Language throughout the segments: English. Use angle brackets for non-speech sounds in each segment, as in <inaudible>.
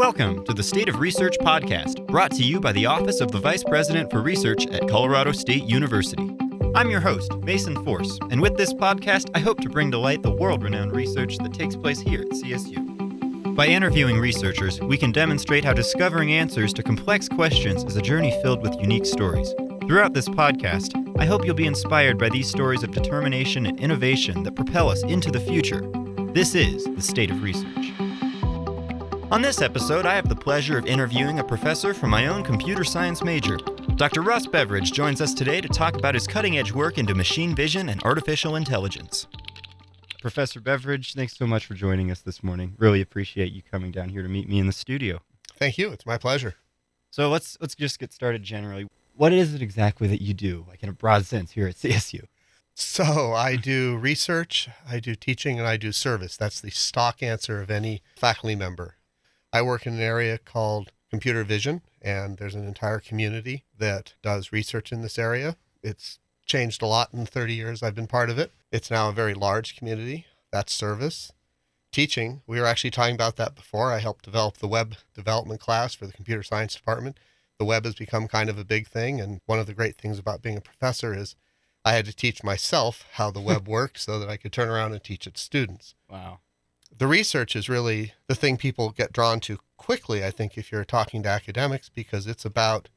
Welcome to the State of Research podcast, brought to you by the Office of the Vice President for Research at Colorado State University. I'm your host, Mason Force, and with this podcast, I hope to bring to light the world renowned research that takes place here at CSU. By interviewing researchers, we can demonstrate how discovering answers to complex questions is a journey filled with unique stories. Throughout this podcast, I hope you'll be inspired by these stories of determination and innovation that propel us into the future. This is the State of Research. On this episode, I have the pleasure of interviewing a professor from my own computer science major. Dr. Ross Beveridge joins us today to talk about his cutting edge work into machine vision and artificial intelligence. Professor Beveridge, thanks so much for joining us this morning. Really appreciate you coming down here to meet me in the studio. Thank you. It's my pleasure. So let's let's just get started generally. What is it exactly that you do, like in a broad sense, here at CSU? So, I do research, I do teaching, and I do service. That's the stock answer of any faculty member. I work in an area called computer vision, and there's an entire community that does research in this area. It's changed a lot in the 30 years I've been part of it. It's now a very large community. That's service. Teaching, we were actually talking about that before. I helped develop the web development class for the computer science department. The web has become kind of a big thing, and one of the great things about being a professor is I had to teach myself how the <laughs> web worked so that I could turn around and teach it to students. Wow the research is really the thing people get drawn to quickly, I think, if you're talking to academics, because it's about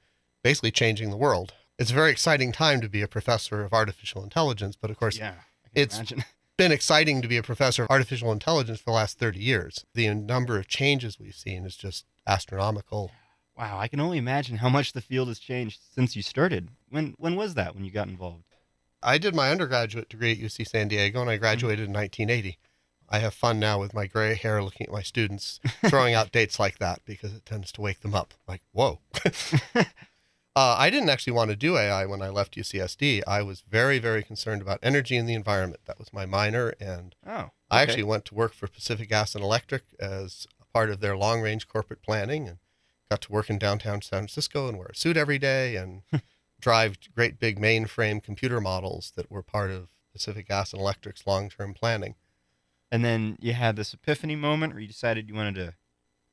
basically changing the world. It's a very exciting time to be a professor of artificial intelligence, but of course, yeah, it's imagine. <laughs> been exciting to be a professor of artificial intelligence for the last 30 years. The number of changes we've seen is just astronomical. Wow, I can only imagine how much the field has changed since you started. When when was that when you got involved? I did my undergraduate degree at UC San Diego and I graduated mm-hmm. in 1980. I have fun now with my gray hair looking at my students <laughs> throwing out dates like that because it tends to wake them up. Like, whoa. <laughs> <laughs> uh, I didn't actually want to do AI when I left UCSD. I was very, very concerned about energy and the environment. That was my minor. And oh, okay. I actually went to work for Pacific Gas and Electric as a part of their long range corporate planning and got to work in downtown San Francisco and wear a suit every day and drive great big mainframe computer models that were part of Pacific Gas and Electric's long term planning and then you had this epiphany moment where you decided you wanted to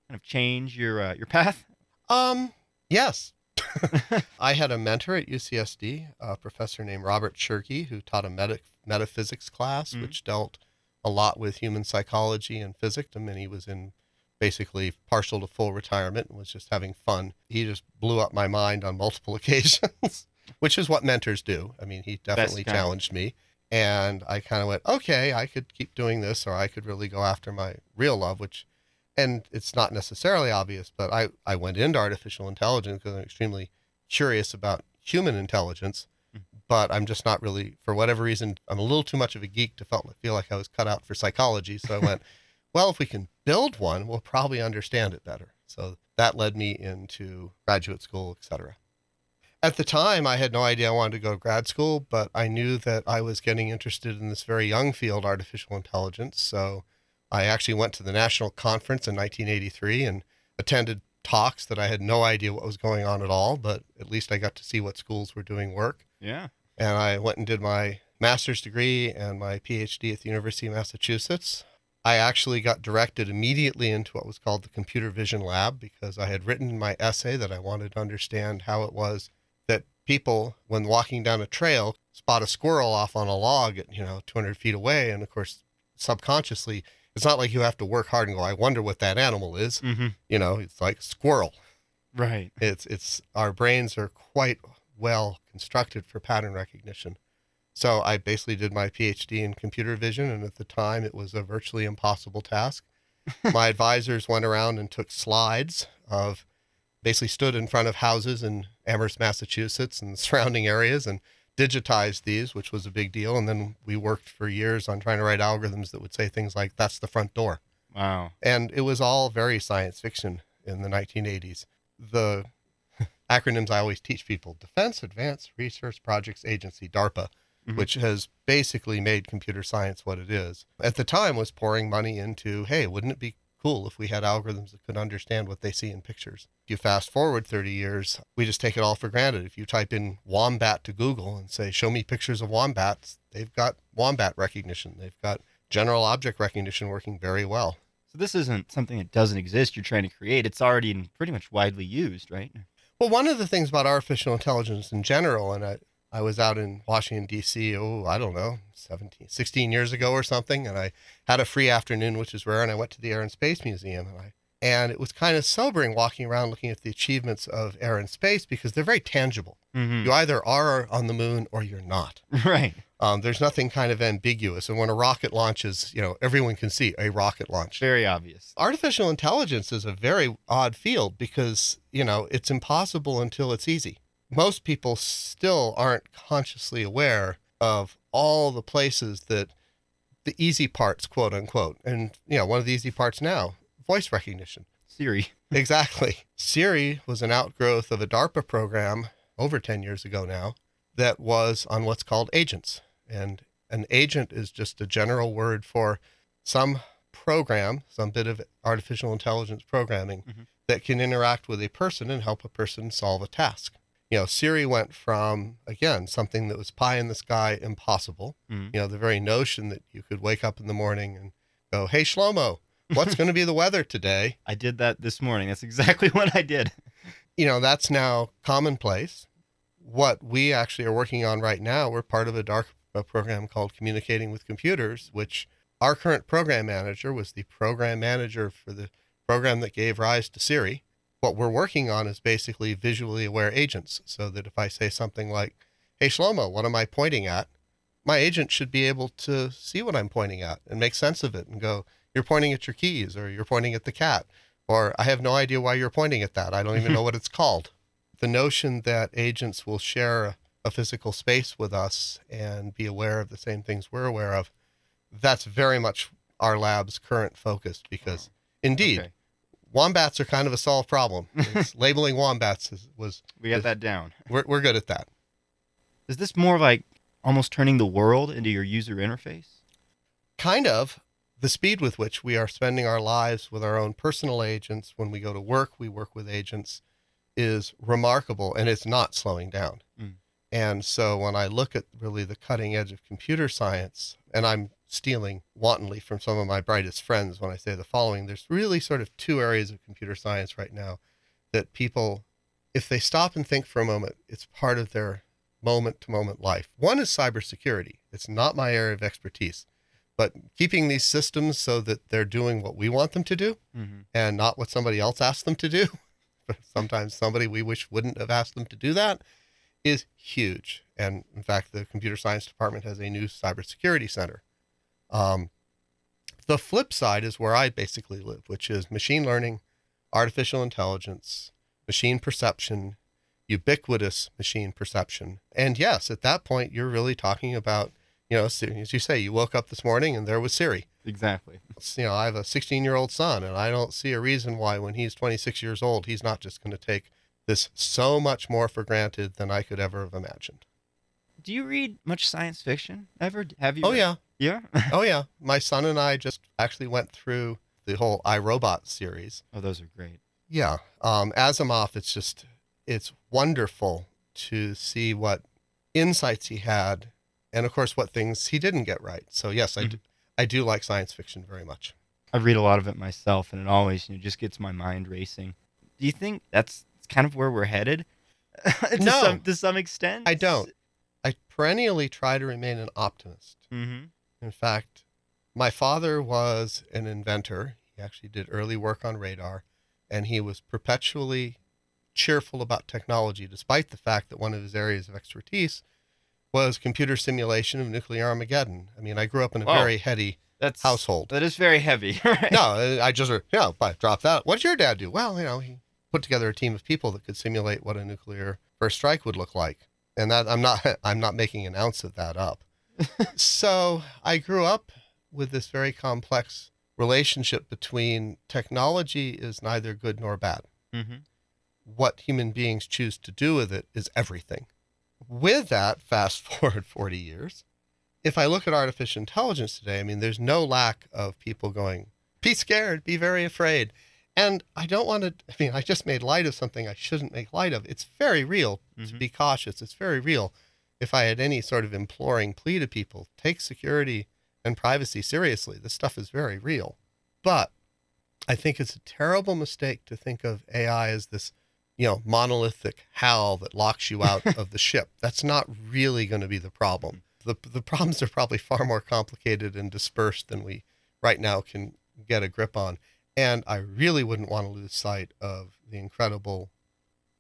kind of change your uh, your path. Um, yes. <laughs> <laughs> I had a mentor at UCSD, a professor named Robert Shirky, who taught a meta- metaphysics class, mm-hmm. which dealt a lot with human psychology and physics. and he was in basically partial to full retirement and was just having fun. He just blew up my mind on multiple <laughs> occasions, which is what mentors do. I mean, he definitely challenged me. And I kind of went, okay, I could keep doing this, or I could really go after my real love, which, and it's not necessarily obvious, but I, I went into artificial intelligence because I'm extremely curious about human intelligence. Mm-hmm. But I'm just not really, for whatever reason, I'm a little too much of a geek to felt, feel like I was cut out for psychology. So I went, <laughs> well, if we can build one, we'll probably understand it better. So that led me into graduate school, et cetera. At the time, I had no idea I wanted to go to grad school, but I knew that I was getting interested in this very young field, artificial intelligence. So I actually went to the national conference in 1983 and attended talks that I had no idea what was going on at all, but at least I got to see what schools were doing work. Yeah. And I went and did my master's degree and my PhD at the University of Massachusetts. I actually got directed immediately into what was called the Computer Vision Lab because I had written my essay that I wanted to understand how it was people when walking down a trail spot a squirrel off on a log at you know 200 feet away and of course subconsciously it's not like you have to work hard and go i wonder what that animal is. Mm-hmm. you know it's like squirrel. Right. It's it's our brains are quite well constructed for pattern recognition. So i basically did my phd in computer vision and at the time it was a virtually impossible task. <laughs> My advisors went around and took slides of basically stood in front of houses in Amherst, Massachusetts and <laughs> surrounding areas and digitized these, which was a big deal. And then we worked for years on trying to write algorithms that would say things like, that's the front door. Wow. And it was all very science fiction in the 1980s. The <laughs> acronyms I always teach people Defense Advanced Research Projects Agency, DARPA, mm-hmm. which has basically made computer science what it is. At the time was pouring money into, hey, wouldn't it be cool if we had algorithms that could understand what they see in pictures. If you fast forward 30 years, we just take it all for granted. If you type in wombat to Google and say, show me pictures of wombats, they've got wombat recognition. They've got general object recognition working very well. So this isn't something that doesn't exist. You're trying to create. It's already pretty much widely used, right? Well, one of the things about artificial intelligence in general, and I, I was out in Washington, D.C., oh, I don't know, 17, 16 years ago or something, and I had a free afternoon, which is rare, and I went to the Air and Space Museum, and I and it was kind of sobering walking around looking at the achievements of air and space because they're very tangible. Mm-hmm. You either are on the moon or you're not. <laughs> Right. Um, there's nothing kind of ambiguous. And when a rocket launches, you know, everyone can see a rocket launch. Very obvious. Artificial intelligence is a very odd field because, you know, it's impossible until it's easy. Most people still aren't consciously aware of all the places that the easy parts, quote unquote. And, you know, one of the easy parts now, voice recognition. Siri. <laughs> Exactly. Siri was an outgrowth of a DARPA program over 10 years ago now that was on what's called agents. And an agent is just a general word for some program, some bit of artificial intelligence programming Mhm. that can interact with a person and help a person solve a task. You know, Siri went from, again, something that was pie in the sky, impossible. Mhm. You know, the very notion that you could wake up in the morning and go, Hey, Shlomo, what's going to be the weather today? <laughs> I did that this morning. That's exactly <laughs> what I did. you know, that's now commonplace. What we actually are working on right now, we're part of a dark a program called Communicating with Computers, which our current program manager was the program manager for the program that gave rise to Siri. What we're working on is basically visually aware agents, so that if I say something like, Hey, Shlomo, what am I pointing at? My agent should be able to see what I'm pointing at and make sense of it and go, You're pointing at your keys, or you're pointing at the cat, or I have no idea why you're pointing at that. I don't even <laughs> know what it's called. The notion that agents will share a, physical space with us and be aware of the same things we're aware of, that's very much our lab's current focus because indeed, Okay. Wombats are kind of a solved problem. <laughs> Labeling wombats is, was, We got that down. we're, we're good at that. Is this more like almost turning the world into your user interface? kind of the speed with which we are spending our lives with our own personal agents when we go to work we work with agents is remarkable and it's not slowing down Mm. and so when i look at really the cutting edge of computer science and i'm stealing wantonly from some of my brightest friends when i say the following there's really sort of two areas of computer science right now that people if they stop and think for a moment it's part of their moment to moment life one is cybersecurity it's not my area of expertise but keeping these systems so that they're doing what we want them to do Mm-hmm. and not what somebody else asked them to do. <laughs> Sometimes somebody we wish wouldn't have asked them to do that is huge. And in fact, the computer science department has a new cybersecurity center. Um, the flip side is where I basically live, which is machine learning, artificial intelligence, machine perception, ubiquitous machine perception. And yes, at that point, you're really talking about, you know, as you say, you woke up this morning and there was Siri Exactly. you know, I have a 16 year old son, and I don't see a reason why, when he's 26 years old, he's not just going to take this so much more for granted than I could ever have imagined. Do you read much science fiction ever? Have you? Oh, read- yeah. Yeah. <laughs> Oh, yeah. My son and I just actually went through the whole I, Robot series. oh, those are great. Yeah. Um, Asimov, it's just, it's wonderful to see what insights he had, and of course, what things he didn't get right. So, yes, I, do, I do like science fiction very much. I read a lot of it myself, and it always you know, just gets my mind racing. Do you think that's kind of where we're headed? <laughs> to No. some, to some extent. I don't. I perennially try to remain an optimist. Mm-hmm. In fact, my father was an inventor. He actually did early work on radar, and he was perpetually cheerful about technology, despite the fact that one of his areas of expertise was computer simulation of nuclear Armageddon. I mean, I grew up in a very heady That's household. That is very heavy. <laughs> Right? No, I just, yeah, but drop that. What did your dad do? Well, you know, he put together a team of people that could simulate what a nuclear first strike would look like. And that I'm not, <laughs> I'm not making an ounce of that up. So I grew up with this very complex relationship between technology is neither good nor bad. Mm-hmm. What human beings choose to do with it is everything. With that, fast <laughs> forward 40 years, if I look at artificial intelligence today, I mean, there's no lack of people going, be scared, be very afraid. And I don't want to, I mean, I just made light of something I shouldn't make light of. It's very real to Mhm. be cautious. It's very real. If I had any sort of imploring plea to people, take security and privacy seriously. This stuff is very real. But I think it's a terrible mistake to think of AI as this, you know, monolithic HAL that locks you out <laughs> of the ship. That's not really going to be the problem. The, the problems are probably far more complicated and dispersed than we right now can get a grip on. And I really wouldn't want to lose sight of the incredible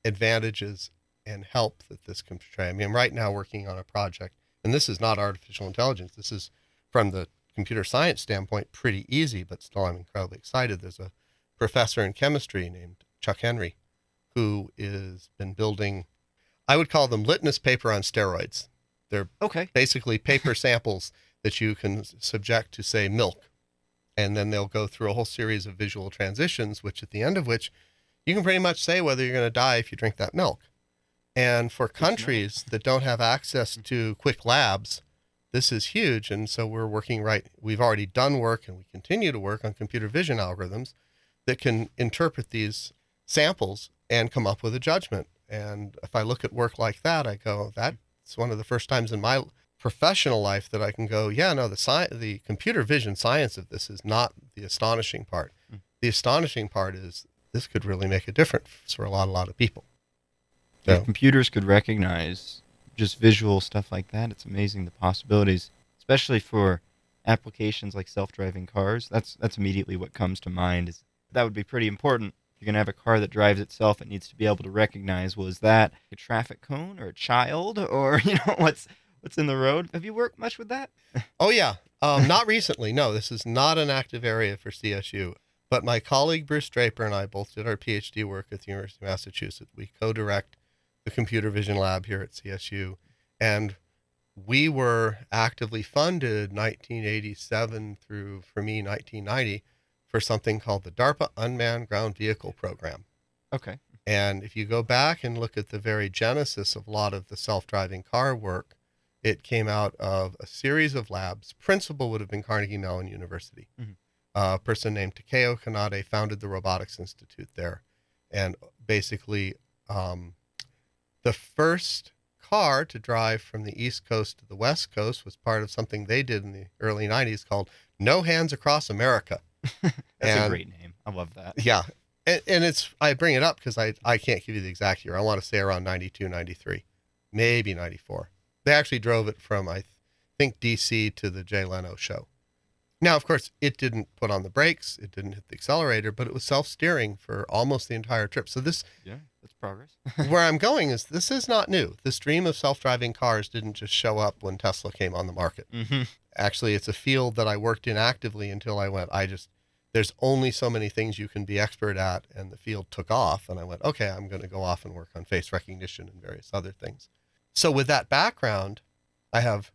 advantages and help that this can portray. I mean, I'm right now working on a project, and this is not artificial intelligence. This is from the computer science standpoint pretty easy, but still I'm incredibly excited. There's a professor in chemistry named Chuck Henry who is been building I would call them litmus paper on steroids. They're Okay. basically paper <laughs> samples that you can subject to say milk. And then they'll go through a whole series of visual transitions, which at the end of which you can pretty much say whether you're going to die if you drink that milk. And for countries that don't have access to quick labs, this is huge. And so we're working right, we've already done work and we continue to work on computer vision algorithms that can interpret these samples and come up with a judgment. And if I look at work like that, I go, that's one of the first times in my professional life that I can go, yeah, no, the sci- the computer vision science of this is not the astonishing part. Mm. The astonishing part is this could really make a difference for a lot, a lot of people. If computers could recognize just visual stuff like that, it's amazing the possibilities, especially for applications like self-driving cars. That's that's immediately what comes to mind. Is that would be pretty important. If you're gonna have a car that drives itself, it needs to be able to recognize was that a traffic cone or a child or <laughs> you know what's what's in the road. Have you worked much with that? <laughs> Oh yeah, um, not recently. No, this is not an active area for CSU. But my colleague Bruce Draper and I both did our PhD work at the University of Massachusetts. We co-direct the computer vision lab here at CSU, and we were actively funded 1987 through, for me, 1990, for something called the DARPA Unmanned Ground Vehicle Program. Okay. And if you go back and look at the very genesis of a lot of the self driving car work, it came out of a series of labs. Principal would have been Carnegie Mellon University. Mhm. a person named Takeo Kanade founded the Robotics Institute there. And basically, um, the first car to drive from the East Coast to the West Coast was part of something they did in the early 90s called No Hands Across America. <laughs> That's a great name. I love that. Yeah. And, and it's, I bring it up because I, I can't give you the exact year. I want to say around 92, 93, maybe 94. They actually drove it from, I think, DC to the Jay Leno show. Now, of course, it didn't put on the brakes, it didn't hit the accelerator, but it was self steering for almost the entire trip. So, this, Yeah, that's progress. <laughs> where I'm going is this is not new. This dream of self driving cars didn't just show up when Tesla came on the market hmm actually it's a field that I worked in actively until I went I just there's only so many things you can be expert at and the field took off and I went okay I'm going to go off and work on face recognition and various other things. So with that background I have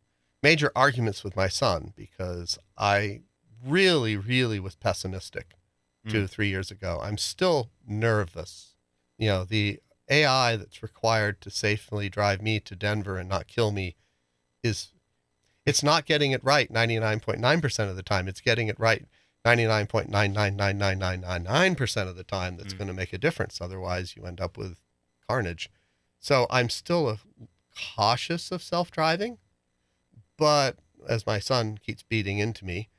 major arguments with my son because I really really was pessimistic 2 to 3 years ago. I'm still nervous. You know, the AI that's required to safely drive me to Denver and not kill me is it's not getting it right 99.9% of the time. It's getting it right 99.9999999% of the time that's Mm. going to make a difference. Otherwise, you end up with carnage. So I'm still a, cautious of self driving, but as my son keeps beating into me,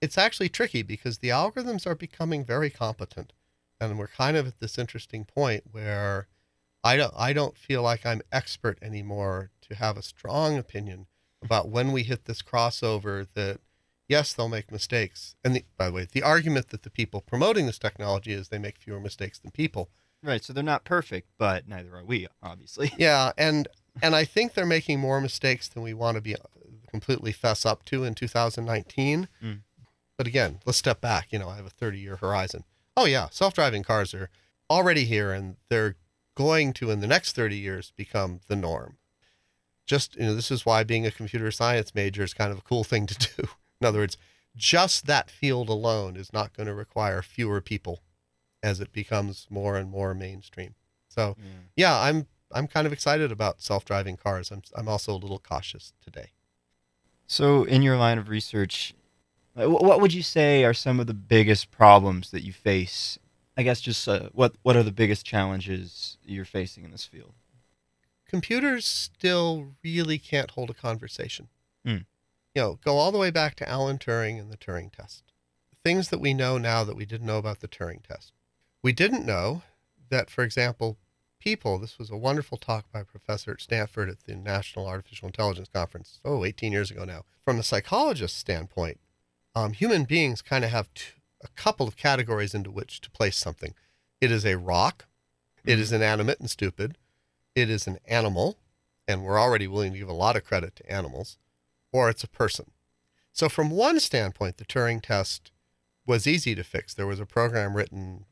it's actually tricky because the algorithms are becoming very competent. And we're kind of at this interesting point where I don't, I don't feel like I'm expert anymore to have a strong opinion about when we hit this crossover that yes they'll make mistakes and the, by the way the argument that the people promoting this technology is they make fewer mistakes than people Right. So they're not perfect, but neither are we, obviously. yeah and and i think they're making more mistakes than we want to be uh, completely fess up to in 2019 Mm. but again let's step back you know i have a 30 year horizon. Oh yeah self-driving cars are already here and they're going to in the next 30 years become the norm. Just you know this is why being a computer science major is kind of a cool thing to do. <laughs> In other words just that field alone is not going to require fewer people as it becomes more and more mainstream. So Yeah. yeah i'm i'm kind of excited about self-driving cars i'm i'm also a little cautious today So, in your line of research, what would you say are some of the biggest problems that you face? I guess just uh, what what are the biggest challenges you're facing in this field? computers still really can't hold a conversation Hmm. you know go all the way back to alan turing and the turing test things that we know now that we didn't know about the Turing test. We didn't know that, for example, people, this was a wonderful talk by a professor at Stanford at the National Artificial Intelligence Conference, oh, 18 years ago now. From a psychologist's standpoint, um, human beings kind of have two, a couple of categories into which to place something. It is a rock, it is inanimate and stupid, it is an animal, and we're already willing to give a lot of credit to animals, or it's a person. So, from one standpoint, the Turing test was easy to fix. There was a program written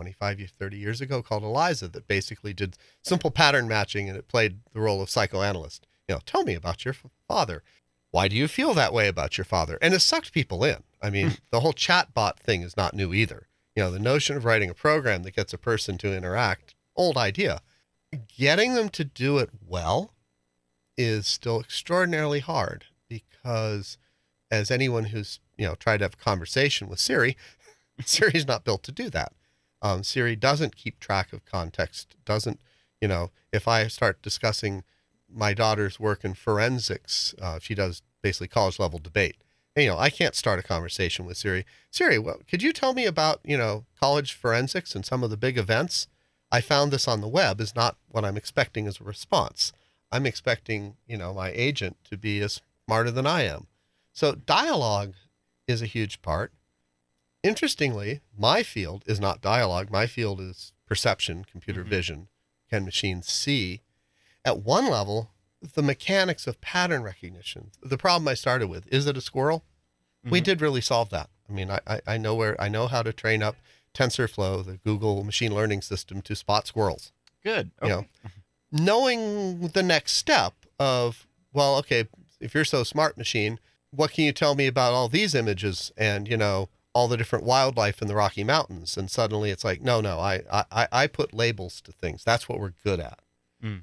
25, 30 years ago called ELIZA that basically did simple pattern matching and it played the role of psychoanalyst. You know, tell me about your father. Why do you feel that way about your father? And it sucked people in. I mean, hmm. the whole chatbot thing is not new either. You know, the notion of writing a program that gets a person to interact, old idea. Getting them to do it well is still extraordinarily hard because as anyone who's, you know, tried to have a conversation with Siri, <laughs> Siri's not built to do that. Um, Siri doesn't keep track of context, doesn't, you know, if I start discussing my daughter's work in forensics, uh, she does basically college level debate. And, you know, I can't start a conversation with Siri. Siri, well, could you tell me about, you know, college forensics and some of the big events? I found this on the web is not what I'm expecting as a response. I'm expecting, you know, my agent to be as smarter than I am. So dialogue is a huge part. Interestingly, my field is not dialogue. My field is perception, computer Mhm. vision. Can machines see? At one level, the mechanics of pattern recognition. The problem I started with is it a squirrel? We Mhm. did really solve that. I mean, I, I, I know where I know how to train up TensorFlow, the Google machine learning system, to spot squirrels. Good. You know, <laughs> knowing the next step of, well, okay, if you're so smart, machine, what can you tell me about all these images and, you know, all the different wildlife in the Rocky Mountains? And suddenly it's like, no, no, I, I, I put labels to things. That's what we're good at. Mm.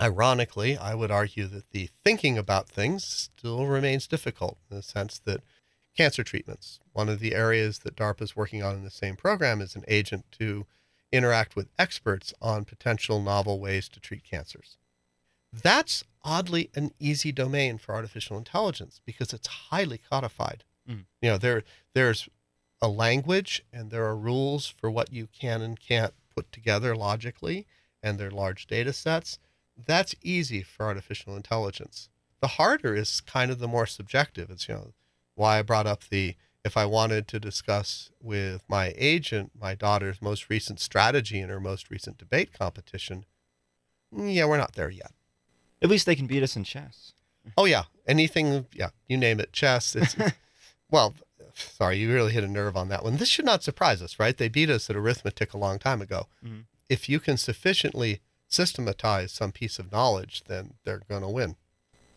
Ironically, I would argue that the thinking about things still remains difficult in the sense that cancer treatments, one of the areas that DARPA is working on in the same program, is an agent to interact with experts on potential novel ways to treat cancers. That's oddly an easy domain for artificial intelligence because it's highly codified. Mm. You know, there there's a language and there are rules for what you can and can't put together logically, and there are large data sets. That's easy for artificial intelligence. The harder is kind of the more subjective. It's you know why I brought up the if I wanted to discuss with my agent my daughter's most recent strategy in her most recent debate competition, yeah, we're not there yet. At least they can beat us in chess. Oh yeah, anything, yeah, you name it, chess. It's <laughs> well, sorry, you really hit a nerve on that one. This should not surprise us, right? They beat us at arithmetic a long time ago. Mhm. If you can sufficiently systematize some piece of knowledge, then they're going to win.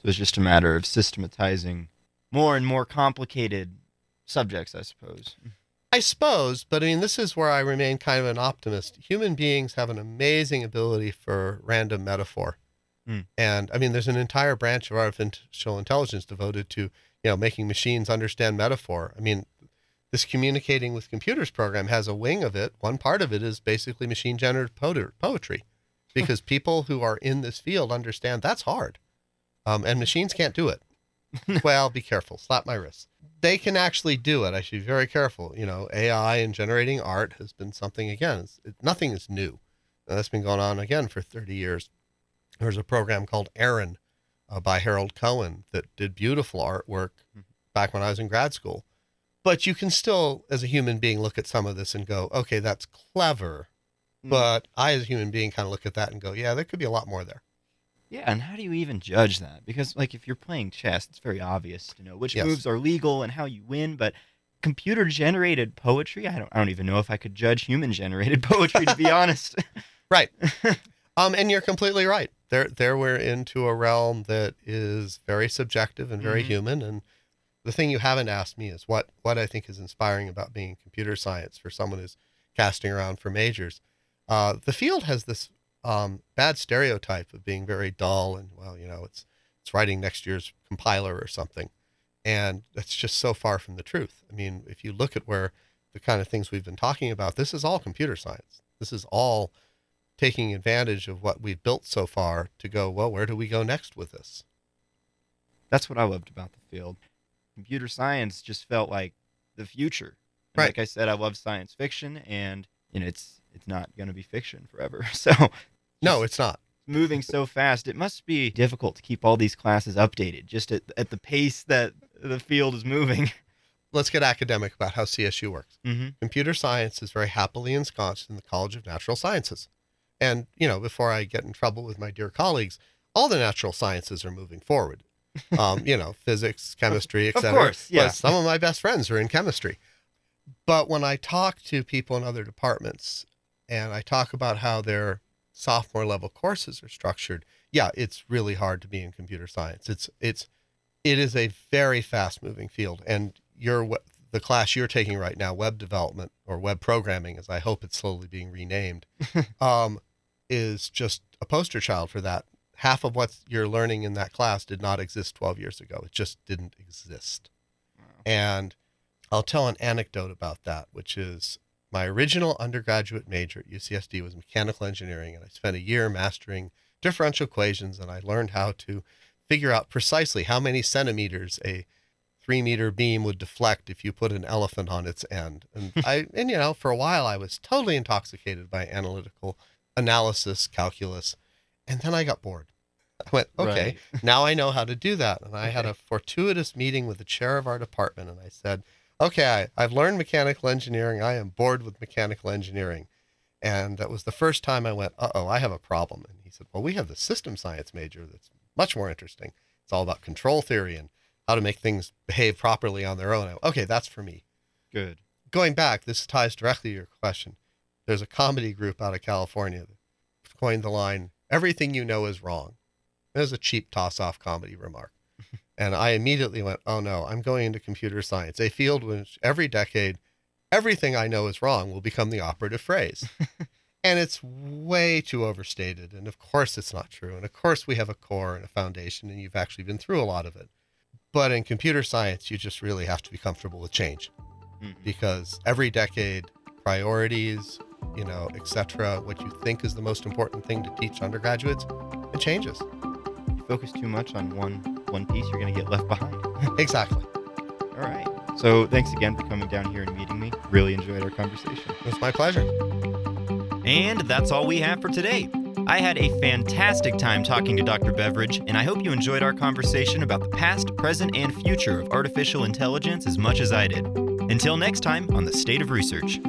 So it's just a matter of systematizing more and more complicated subjects, I suppose. I suppose, but I mean, this is where I remain kind of an optimist. Human beings have an amazing ability for random metaphor. Hmm. And I mean, there's an entire branch of artificial intelligence devoted to, you know, making machines understand metaphor. I mean, this communicating with computers program has a wing of it. One part of it is basically machine generated poetry because people who are in this field understand that's hard. Um, and machines can't do it. <laughs> well, be careful. Slap my wrist. They can actually do it. I should be very careful. You know, AI and generating art has been something, again, it, nothing is new. Now, that's been going on again for 30 years. There's a program called AARON uh, by Harold Cohen that did beautiful artwork back when I was in grad school. But you can still, as a human being, look at some of this and go, okay, that's clever. Mm. But I, as a human being, kind of look at that and go, yeah, there could be a lot more there. Yeah, and how do you even judge that? Because like if you're playing chess, it's very obvious to know which Yes. moves are legal and how you win, but computer generated poetry, I don't I don't even know if I could judge human generated <laughs> poetry to be honest. Right. <laughs> um, and you're completely right. There, there we're into a realm that is very subjective and very Mhm. human. And the thing you haven't asked me is what, what I think is inspiring about being computer science for someone who's casting around for majors. Uh, the field has this um, bad stereotype of being very dull and well, you know, it's it's writing next year's compiler or something, and that's just so far from the truth. I mean, if you look at where the kind of things we've been talking about, this is all computer science. This is all taking advantage of what we've built so far to go, well, where do we go next with this? That's what I loved about the field. Computer science just felt like the future. Right. Like I said, I love science fiction, and you know, it's it's not going to be fiction forever. <laughs> So No, it's not. moving so fast, it must be difficult to keep all these classes updated just at, at the pace that the field is moving. <laughs> Let's get academic about how CSU works. Mm-hmm. Computer science is very happily ensconced in the College of Natural Sciences. And, you know, before I get in trouble with my dear colleagues, all the natural sciences are moving forward. Um, you know, physics, <laughs> chemistry, etc. Of course, yeah. some of my best friends are in chemistry. But when I talk to people in other departments and I talk about how their sophomore level courses are structured, yeah, it's really hard to be in computer science. It's it's it is a very fast moving field and your we- the class you're taking right now, web development or web programming, as I hope it's slowly being renamed, <laughs> um, is just a poster child for that. Half of what you're learning in that class did not exist 12 years ago. It just didn't exist. And I'll tell an anecdote about that, which is my original undergraduate major at UCSD was mechanical engineering, and I spent a year mastering differential equations, and I learned how to figure out precisely how many centimeters a three meter beam would deflect if you put an elephant on its end. And <laughs> I, and you know, for a while I was totally intoxicated by analytical analysis, calculus, and then I got bored. I went, okay, <laughs> now I know how to do that. And I had a fortuitous meeting with the chair of our department, and I said, okay, I, I've learned mechanical engineering. I am bored with mechanical engineering. And that was the first time I went, uh oh, I have a problem. And he said, well, we have the system science major that's much more interesting. It's all about control theory and how to make things behave properly on their own. Okay, that's for me. Good. Going back, this ties directly to your question. There's a comedy group out of California that coined the line, everything you know is wrong. It was a cheap toss off comedy remark. <laughs> and I immediately went, oh no, I'm going into computer science, a field which every decade, everything I know is wrong will become the operative phrase. <laughs> and it's way too overstated. And of course, it's not true. And of course, we have a core and a foundation, and you've actually been through a lot of it. But in computer science, you just really have to be comfortable with change Mhm. because every decade, priorities, you know, etc., what you think is the most important thing to teach undergraduates, it changes. You focus too much on one one piece, you're going to get left behind. <laughs> Exactly. All right. So thanks again for coming down here and meeting me. Really enjoyed our conversation. It was my pleasure. And that's all we have for today. I had a fantastic time talking to Dr. Beveridge, and I hope you enjoyed our conversation about the past, present, and future of artificial intelligence as much as I did. Until next time on The State of Research.